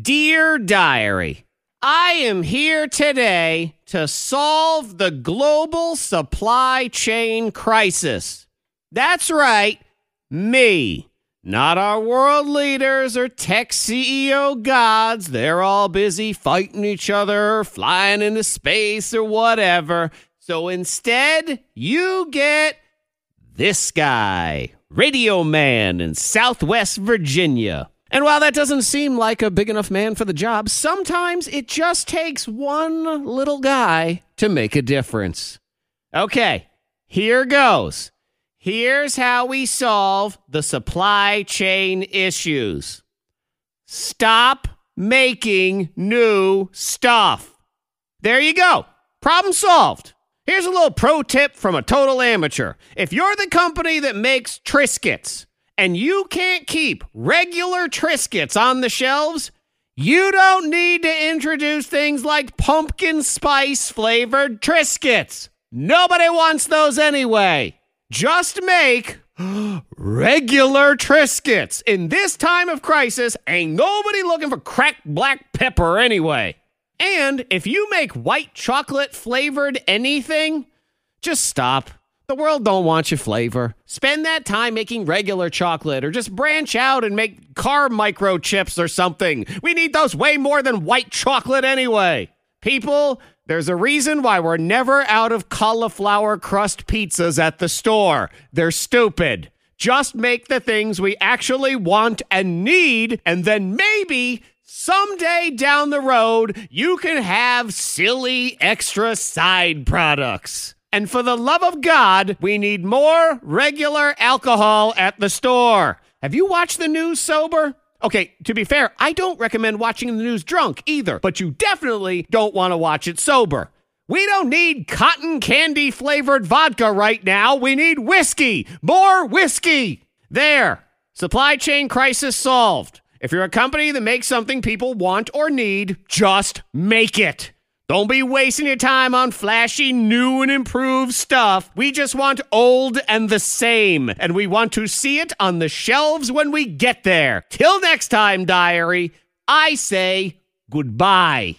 Dear Diary, I am here today to solve the global supply chain crisis. That's right, me. Not our world leaders or tech CEO gods. They're all busy fighting each other, flying into space, or whatever. So instead, you get this guy, Radio Man in Southwest Virginia. And while that doesn't seem like a big enough man for the job, sometimes it just takes one little guy to make a difference. Okay, here goes. Here's how we solve the supply chain issues stop making new stuff. There you go. Problem solved. Here's a little pro tip from a total amateur. If you're the company that makes Triscuits, and you can't keep regular Triscuits on the shelves, you don't need to introduce things like pumpkin spice flavored Triscuits. Nobody wants those anyway. Just make regular Triscuits. In this time of crisis, ain't nobody looking for cracked black pepper anyway. And if you make white chocolate flavored anything, just stop. The world don't want your flavor. Spend that time making regular chocolate or just branch out and make car microchips or something. We need those way more than white chocolate anyway. People, there's a reason why we're never out of cauliflower crust pizzas at the store. They're stupid. Just make the things we actually want and need, and then maybe someday down the road, you can have silly extra side products. And for the love of God, we need more regular alcohol at the store. Have you watched the news sober? Okay, to be fair, I don't recommend watching the news drunk either, but you definitely don't want to watch it sober. We don't need cotton candy flavored vodka right now. We need whiskey. More whiskey. There. Supply chain crisis solved. If you're a company that makes something people want or need, just make it. Don't be wasting your time on flashy, new, and improved stuff. We just want old and the same, and we want to see it on the shelves when we get there. Till next time, diary, I say goodbye.